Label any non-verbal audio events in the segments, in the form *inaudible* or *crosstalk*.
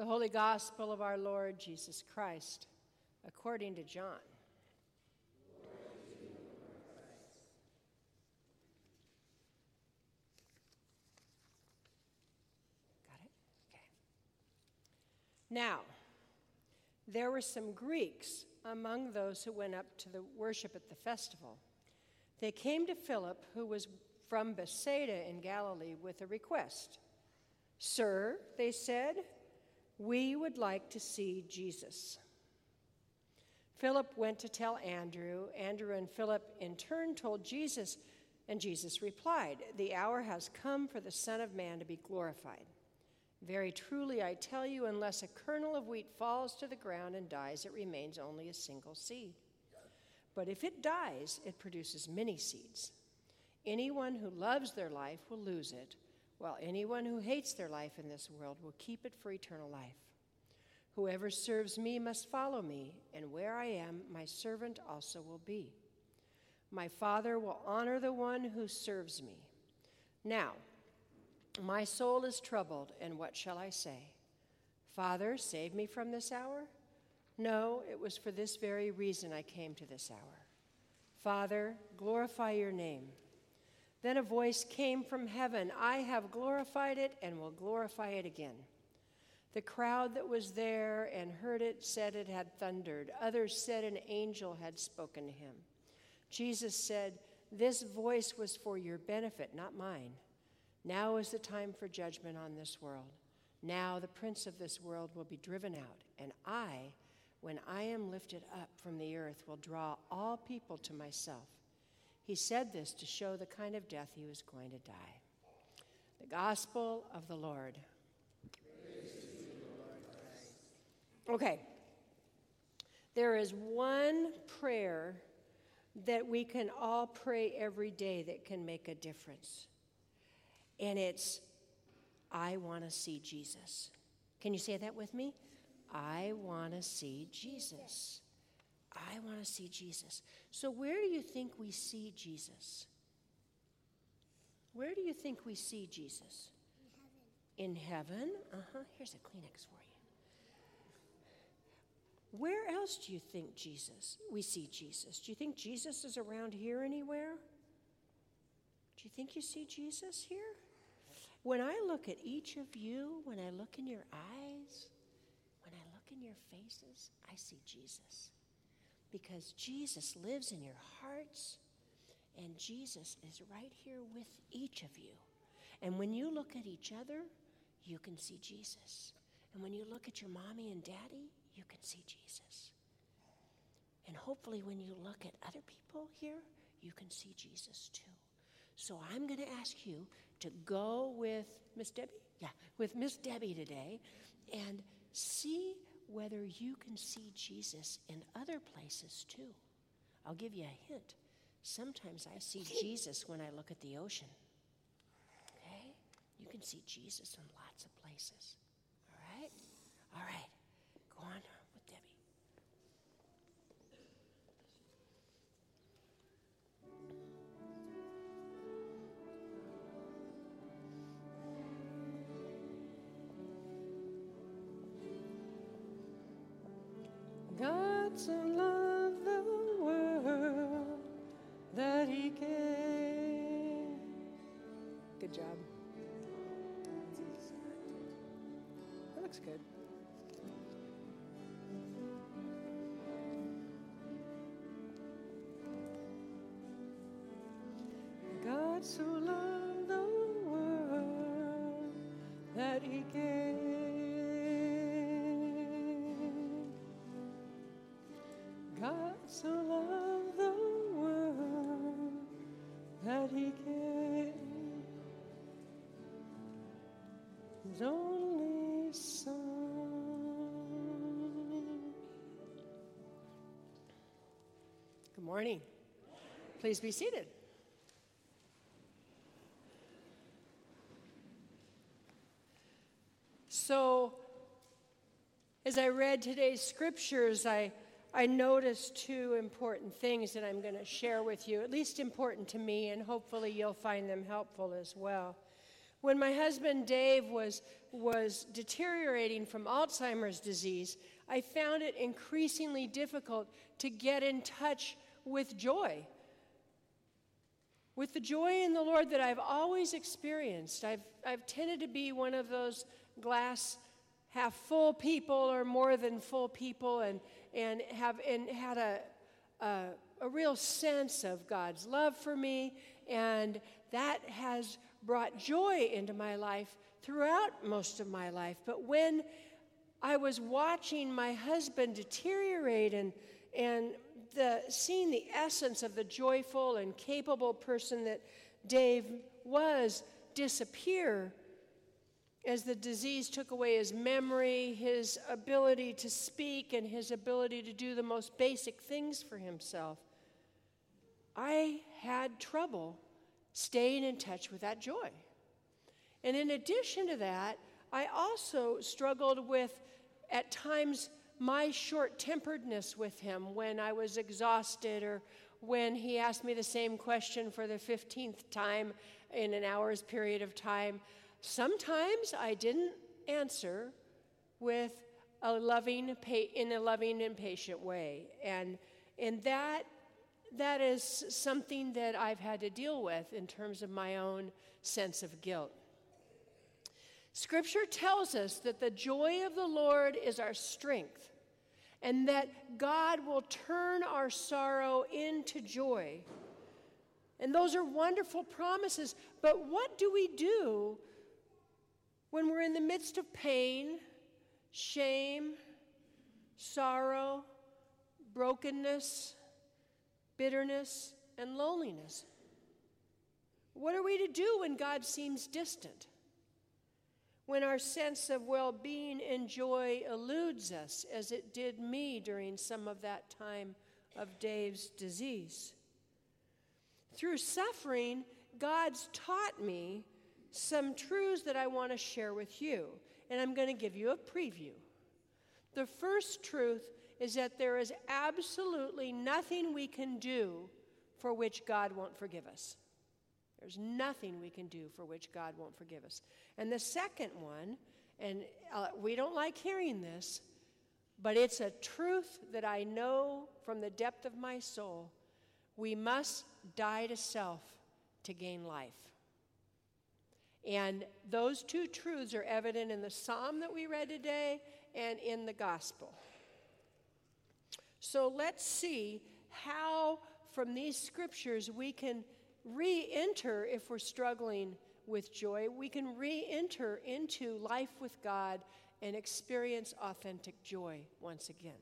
The Holy Gospel of our Lord Jesus Christ, according to John. Got it? Okay. Now, there were some Greeks among those who went up to the worship at the festival. They came to Philip, who was from Bethsaida in Galilee, with a request. Sir, they said, we would like to see Jesus. Philip went to tell Andrew. Andrew and Philip in turn told Jesus, and Jesus replied, The hour has come for the Son of Man to be glorified. Very truly, I tell you, unless a kernel of wheat falls to the ground and dies, it remains only a single seed. But if it dies, it produces many seeds. Anyone who loves their life will lose it, while anyone who hates their life in this world will keep it for eternal life. Whoever serves me must follow me, and where I am, my servant also will be. My Father will honor the one who serves me. Now, my soul is troubled, and what shall I say? Father, save me from this hour? No, it was for this very reason I came to this hour. Father, glorify your name. Then a voice came from heaven I have glorified it and will glorify it again. The crowd that was there and heard it said it had thundered. Others said an angel had spoken to him. Jesus said, This voice was for your benefit, not mine. Now is the time for judgment on this world. Now the prince of this world will be driven out, and I, when I am lifted up from the earth, will draw all people to myself. He said this to show the kind of death he was going to die. The Gospel of the Lord. Okay. There is one prayer that we can all pray every day that can make a difference. And it's, I want to see Jesus. Can you say that with me? I want to see Jesus. I want to see Jesus. So, where do you think we see Jesus? Where do you think we see Jesus? In heaven. In heaven? Uh huh. Here's a Kleenex for you. Where else do you think Jesus, we see Jesus? Do you think Jesus is around here anywhere? Do you think you see Jesus here? When I look at each of you, when I look in your eyes, when I look in your faces, I see Jesus. Because Jesus lives in your hearts, and Jesus is right here with each of you. And when you look at each other, you can see Jesus. And when you look at your mommy and daddy, you can see Jesus. And hopefully, when you look at other people here, you can see Jesus too. So I'm going to ask you to go with Miss Debbie, yeah, with Miss Debbie today, and see whether you can see Jesus in other places too. I'll give you a hint. Sometimes I see *laughs* Jesus when I look at the ocean. Okay? You can see Jesus in lots of places. All right? All right. Go on So loved the world that he gave. God so loved the world that he gave his only son. Good morning. Please be seated. So, as I read today's scriptures, I, I noticed two important things that I'm going to share with you, at least important to me, and hopefully you'll find them helpful as well. When my husband Dave was was deteriorating from Alzheimer's disease, I found it increasingly difficult to get in touch with joy. With the joy in the Lord that I've always experienced. I've, I've tended to be one of those glass half full people or more than full people and, and have and had a, a, a real sense of God's love for me. And that has brought joy into my life throughout most of my life. But when I was watching my husband deteriorate and, and the, seeing the essence of the joyful and capable person that Dave was disappear as the disease took away his memory, his ability to speak, and his ability to do the most basic things for himself. I had trouble staying in touch with that joy. And in addition to that, I also struggled with, at times, my short temperedness with him when I was exhausted or when he asked me the same question for the 15th time in an hour's period of time. Sometimes I didn't answer with a loving, in a loving and patient way. And, and that, that is something that I've had to deal with in terms of my own sense of guilt. Scripture tells us that the joy of the Lord is our strength and that God will turn our sorrow into joy. And those are wonderful promises. But what do we do when we're in the midst of pain, shame, sorrow, brokenness, bitterness, and loneliness? What are we to do when God seems distant? when our sense of well being and joy eludes us, as it did me during some of that time of Dave's disease. Through suffering, God's taught me some truths that I want to share with you, and I'm going to give you a preview. The first truth is that there is absolutely nothing we can do for which God won't forgive us. There's nothing we can do for which God won't forgive us. And the second one, and uh, we don't like hearing this, but it's a truth that I know from the depth of my soul. We must die to self to gain life. And those two truths are evident in the psalm that we read today and in the gospel. So let's see how, from these scriptures, we can re enter, if we're struggling with joy, we can re enter into life with God and experience authentic joy once again.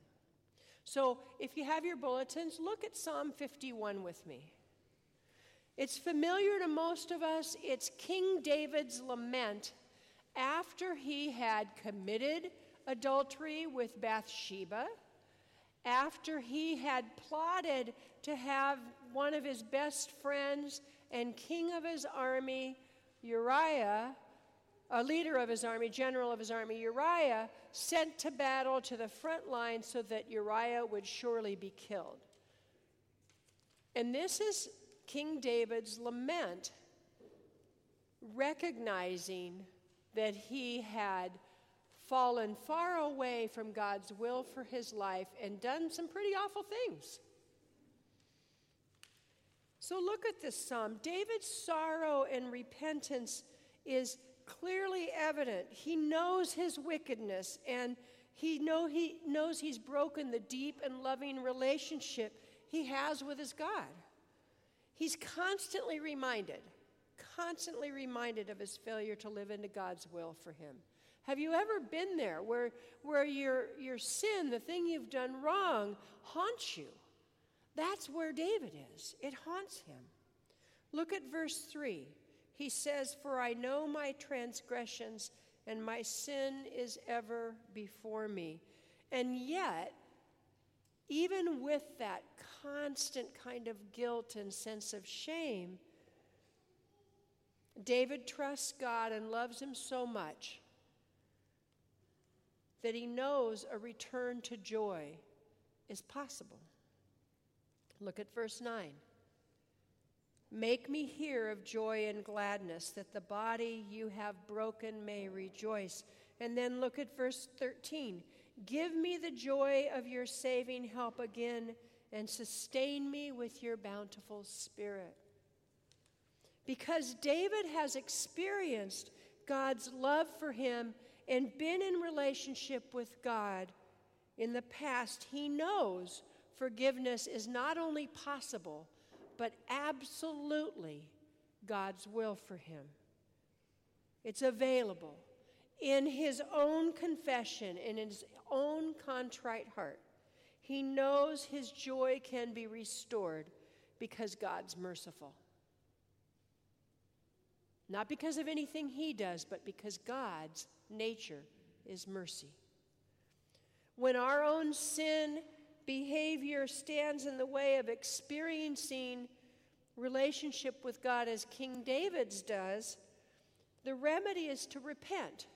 So, if you have your bulletins, look at Psalm 51 with me. It's familiar to most of us. It's King David's lament after he had committed adultery with Bathsheba, after he had plotted to have one of his best friends and king of his army, Uriah, a leader of his army, general of his army, Uriah, sent to battle to the front line so that Uriah would surely be killed. And this is King David's lament, recognizing that he had fallen far away from God's will for his life and done some pretty awful things. So look at this psalm. David's sorrow and repentance is clearly evident. He knows his wickedness and he, know he knows he's broken the deep and loving relationship he has with his God. He's constantly reminded, constantly reminded of his failure to live into God's will for him. Have you ever been there where, where your, your sin, the thing you've done wrong, haunts you? That's where David is. It haunts him. Look at verse 3. He says, For I know my transgressions, and my sin is ever before me. And yet, even with that constant kind of guilt and sense of shame, David trusts God and loves him so much that he knows a return to joy is possible. Look at verse 9. Make me hear of joy and gladness, that the body you have broken may rejoice. And then look at verse 13. Give me the joy of your saving help again, and sustain me with your bountiful spirit. Because David has experienced God's love for him and been in relationship with God in the past, he knows forgiveness is not only possible but absolutely God's will for him. It's available in his own confession, in his own contrite heart. He knows his joy can be restored because God's merciful. Not because of anything he does, but because God's nature is mercy. When our own sin behavior stands in the way of experiencing relationship with God as King David's does, the remedy is to repent.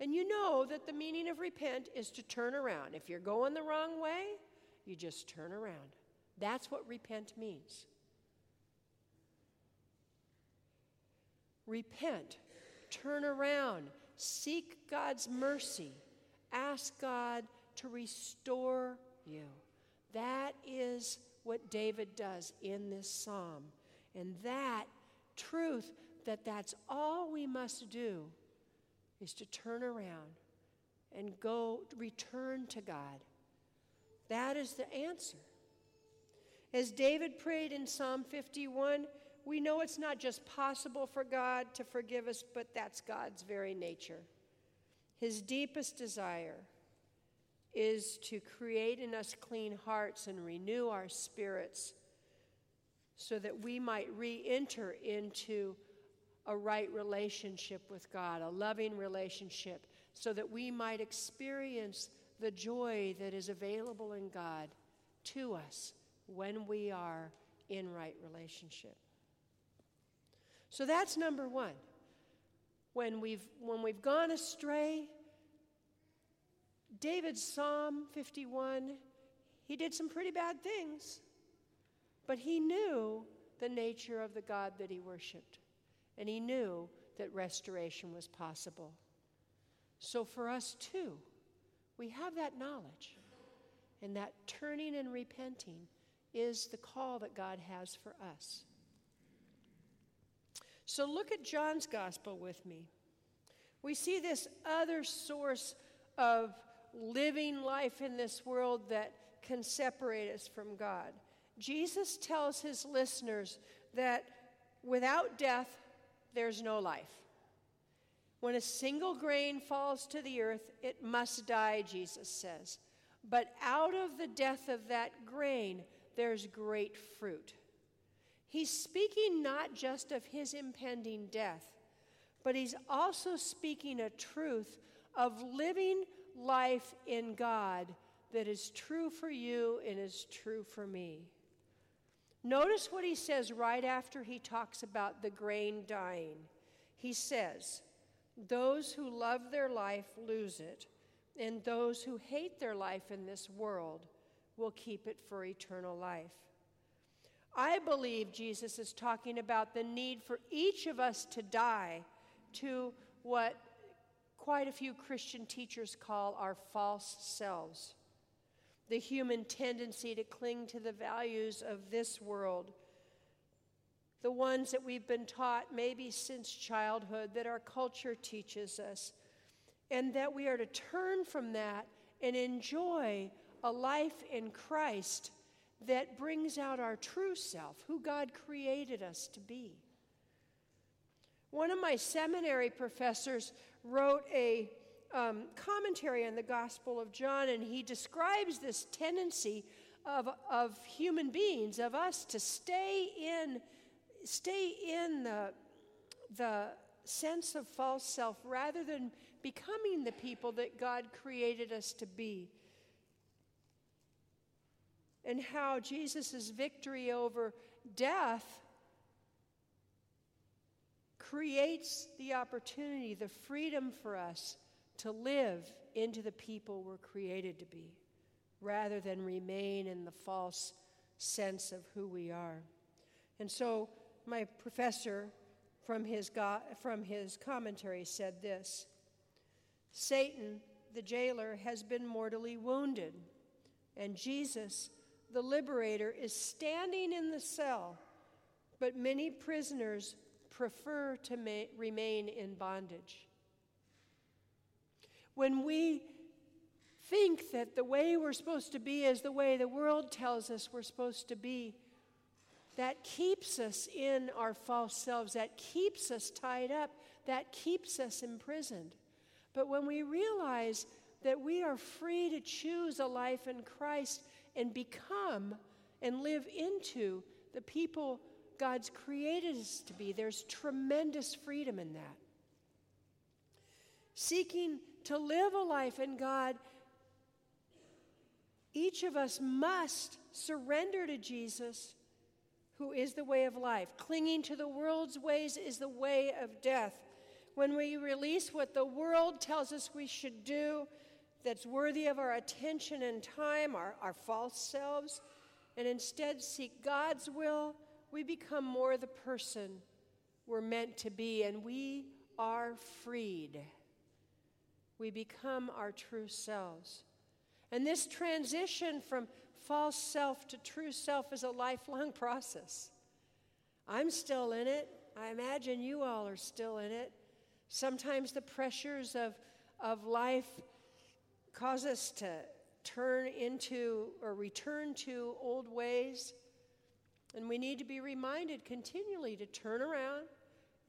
And you know that the meaning of repent is to turn around. If you're going the wrong way, you just turn around. That's what repent means. Repent, turn around, seek God's mercy, ask God to restore you. That is what David does in this psalm. And that truth that that's all we must do is to turn around and go return to God. That is the answer. As David prayed in Psalm 51, we know it's not just possible for God to forgive us, but that's God's very nature. His deepest desire is to create in us clean hearts and renew our spirits so that we might re enter into a right relationship with God, a loving relationship, so that we might experience the joy that is available in God to us when we are in right relationship. So that's number one. When we've, when we've gone astray, David's Psalm 51, he did some pretty bad things, but he knew the nature of the God that he worshiped, and he knew that restoration was possible. So for us too, we have that knowledge, and that turning and repenting is the call that God has for us. So look at John's gospel with me. We see this other source of living life in this world that can separate us from God. Jesus tells his listeners that without death, there's no life. When a single grain falls to the earth, it must die, Jesus says. But out of the death of that grain, there's great fruit. He's speaking not just of his impending death, but he's also speaking a truth of living life in God that is true for you and is true for me. Notice what he says right after he talks about the grain dying. He says, Those who love their life lose it, and those who hate their life in this world will keep it for eternal life. I believe Jesus is talking about the need for each of us to die to what quite a few Christian teachers call our false selves. The human tendency to cling to the values of this world, the ones that we've been taught maybe since childhood, that our culture teaches us, and that we are to turn from that and enjoy a life in Christ that brings out our true self, who God created us to be. One of my seminary professors wrote a um, commentary on the Gospel of John, and he describes this tendency of, of human beings, of us, to stay in, stay in the, the sense of false self rather than becoming the people that God created us to be. And how Jesus' victory over death creates the opportunity, the freedom for us to live into the people we're created to be, rather than remain in the false sense of who we are. And so, my professor from his, go- from his commentary said this Satan, the jailer, has been mortally wounded, and Jesus, the liberator, is standing in the cell, but many prisoners prefer to ma- remain in bondage. When we think that the way we're supposed to be is the way the world tells us we're supposed to be, that keeps us in our false selves, that keeps us tied up, that keeps us imprisoned. But when we realize that we are free to choose a life in Christ and become and live into the people God's created us to be, there's tremendous freedom in that. Seeking to live a life in God, each of us must surrender to Jesus who is the way of life. Clinging to the world's ways is the way of death. When we release what the world tells us we should do, that's worthy of our attention and time, our, our false selves, and instead seek God's will, we become more the person we're meant to be, and we are freed. We become our true selves. And this transition from false self to true self is a lifelong *laughs* process. I'm still in it. I imagine you all are still in it. Sometimes the pressures of, of life cause us to turn into or return to old ways. And we need to be reminded continually to turn around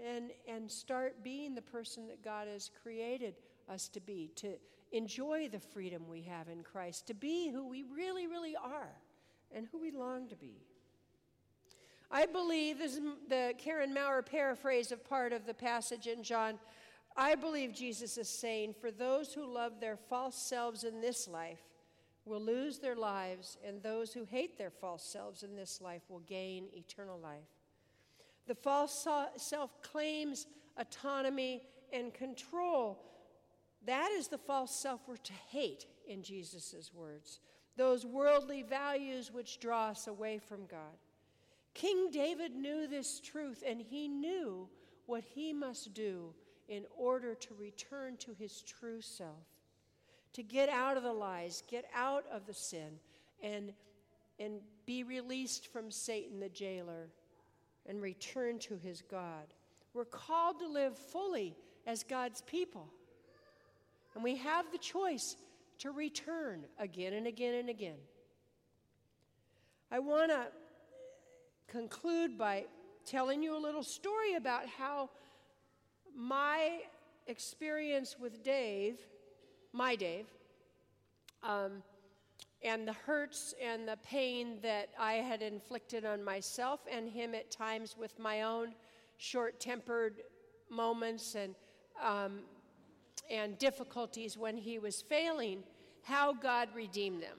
and, and start being the person that God has created us to be, to enjoy the freedom we have in Christ, to be who we really, really are and who we long to be. I believe, this is the Karen Maurer paraphrase of part of the passage in John. I believe Jesus is saying, For those who love their false selves in this life will lose their lives, and those who hate their false selves in this life will gain eternal life. The false self claims autonomy and control that is the false self we're to hate, in Jesus' words. Those worldly values which draw us away from God. King David knew this truth, and he knew what he must do in order to return to his true self, to get out of the lies, get out of the sin, and, and be released from Satan the jailer and return to his God. We're called to live fully as God's people. And we have the choice to return again and again and again. I want to conclude by telling you a little story about how my experience with Dave, my Dave, um, and the hurts and the pain that I had inflicted on myself and him at times with my own short tempered moments and um, and difficulties when he was failing, how God redeemed them.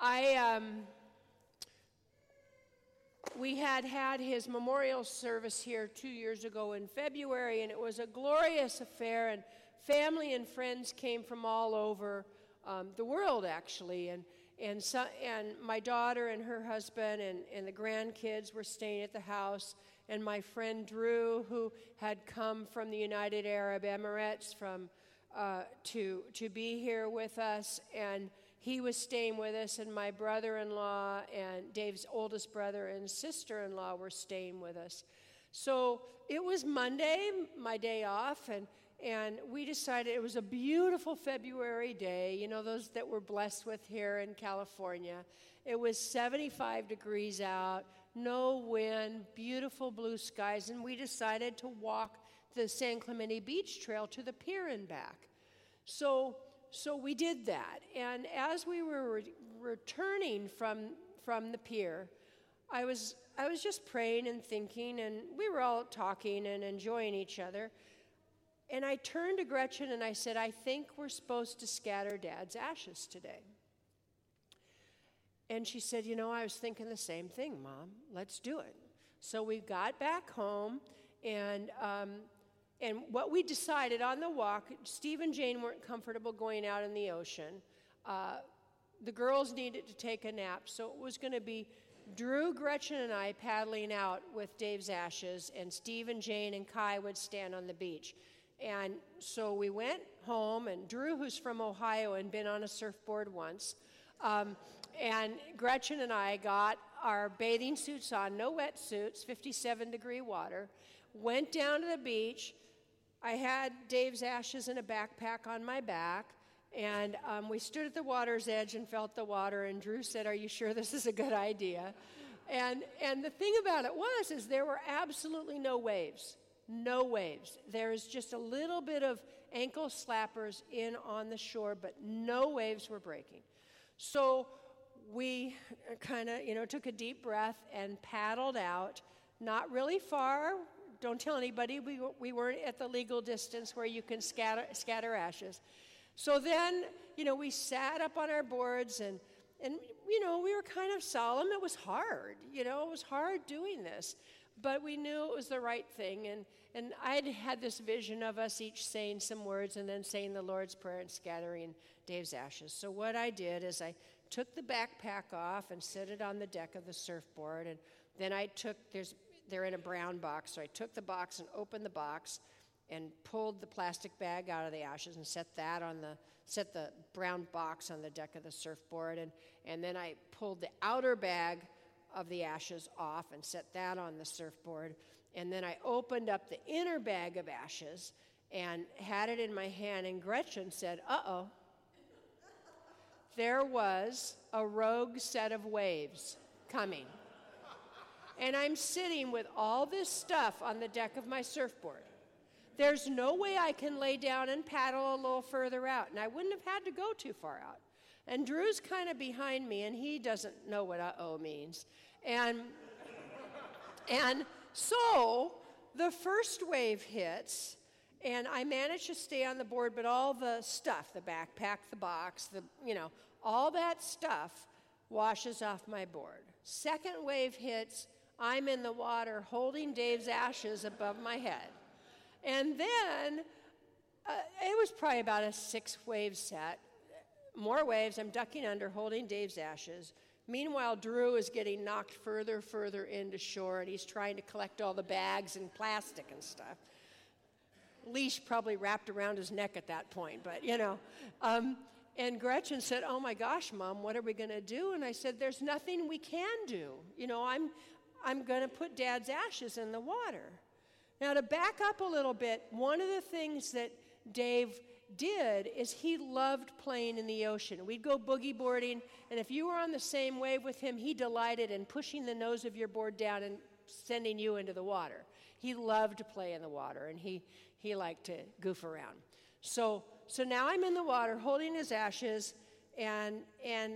I, um, we had had his memorial service here two years ago in February, and it was a glorious affair, and family and friends came from all over um, the world, actually, and and, so, and my daughter and her husband and, and the grandkids were staying at the house and my friend Drew, who had come from the United Arab Emirates from, uh, to, to be here with us, and he was staying with us, and my brother in law and Dave's oldest brother and sister in law were staying with us. So it was Monday, my day off, and, and we decided it was a beautiful February day, you know, those that we're blessed with here in California. It was 75 degrees out no wind, beautiful blue skies, and we decided to walk the San Clemente Beach Trail to the pier and back. So, so we did that. And as we were re- returning from, from the pier, I was, I was just praying and thinking, and we were all talking and enjoying each other. And I turned to Gretchen and I said, I think we're supposed to scatter Dad's ashes today. And she said, You know, I was thinking the same thing, Mom. Let's do it. So we got back home, and, um, and what we decided on the walk, Steve and Jane weren't comfortable going out in the ocean. Uh, the girls needed to take a nap, so it was going to be Drew, Gretchen, and I paddling out with Dave's ashes, and Steve and Jane and Kai would stand on the beach. And so we went home, and Drew, who's from Ohio and been on a surfboard once, um, and Gretchen and I got our bathing suits on, no wetsuits, 57 degree water, went down to the beach. I had Dave's ashes in a backpack on my back. And um, we stood at the water's edge and felt the water. And Drew said, "Are you sure this is a good idea?" And and the thing about it was, is there were absolutely no waves, no waves. There is just a little bit of ankle slappers in on the shore, but no waves were breaking. So we kind of, you know, took a deep breath and paddled out, not really far. Don't tell anybody we, we weren't at the legal distance where you can scatter, scatter ashes. So then, you know, we sat up on our boards and, and, you know, we were kind of solemn. It was hard, you know, it was hard doing this. But we knew it was the right thing. And, and I'd had this vision of us each saying some words and then saying the Lord's Prayer and scattering Dave's ashes. So what I did is I took the backpack off and set it on the deck of the surfboard. And then I took, there's, they're in a brown box, so I took the box and opened the box and pulled the plastic bag out of the ashes and set that on the, set the brown box on the deck of the surfboard. And, and then I pulled the outer bag of the ashes off and set that on the surfboard. And then I opened up the inner bag of ashes and had it in my hand. And Gretchen said, Uh oh, there was a rogue set of waves coming. And I'm sitting with all this stuff on the deck of my surfboard. There's no way I can lay down and paddle a little further out, and I wouldn't have had to go too far out. And Drew's kind of behind me, and he doesn't know what uh oh means. And, and so the first wave hits, and I manage to stay on the board, but all the stuff, the backpack, the box, the, you know, all that stuff washes off my board. Second wave hits, I'm in the water holding Dave's ashes above my head. And then uh, it was probably about a six wave set. More waves, I'm ducking under, holding Dave's ashes. Meanwhile, Drew is getting knocked further, further into shore, and he's trying to collect all the bags and plastic and stuff leash probably wrapped around his neck at that point, but you know. Um, and Gretchen said, Oh my gosh, mom, what are we going to do? And I said, There's nothing we can do. You know, I'm, I'm going to put dad's ashes in the water. Now, to back up a little bit, one of the things that Dave did is he loved playing in the ocean. We'd go boogie boarding, and if you were on the same wave with him, he delighted in pushing the nose of your board down and sending you into the water. He loved to play in the water, and he, he liked to goof around. So, so now I'm in the water holding his ashes, and, and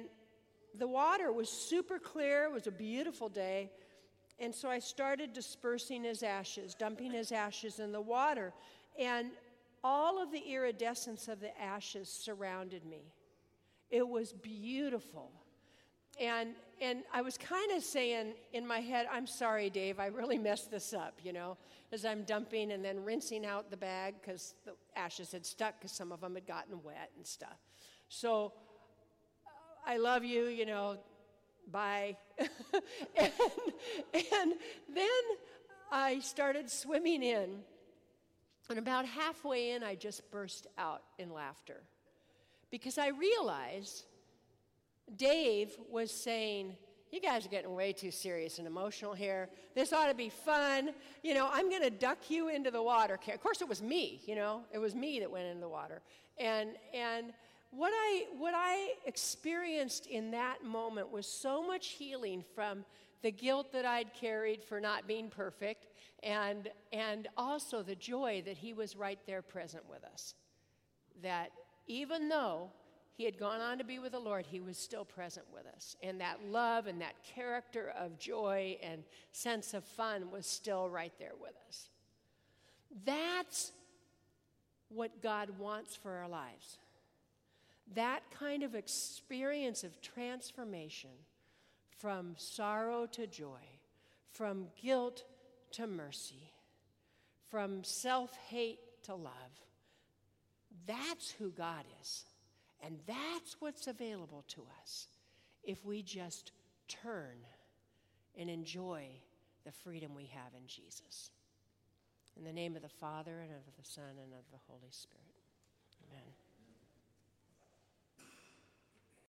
the water was super clear. It was a beautiful day. And so I started dispersing his ashes, dumping his ashes in the water. And all of the iridescence of the ashes surrounded me. It was beautiful. And, and I was kind of saying in my head, I'm sorry, Dave, I really messed this up, you know, as I'm dumping and then rinsing out the bag because the ashes had stuck because some of them had gotten wet and stuff. So uh, I love you, you know, bye. *laughs* and, and then I started swimming in, and about halfway in, I just burst out in laughter because I realized Dave was saying, You guys are getting way too serious and emotional here. This ought to be fun. You know, I'm going to duck you into the water. Of course, it was me, you know, it was me that went into the water. And, and, what I, what I experienced in that moment was so much healing from the guilt that I'd carried for not being perfect, and, and also the joy that He was right there present with us. That even though he had gone on to be with the Lord, he was still present with us. And that love and that character of joy and sense of fun was still right there with us. That's what God wants for our lives. That kind of experience of transformation from sorrow to joy, from guilt to mercy, from self hate to love. That's who God is. And that's what's available to us if we just turn and enjoy the freedom we have in Jesus. In the name of the Father, and of the Son, and of the Holy Spirit. Amen.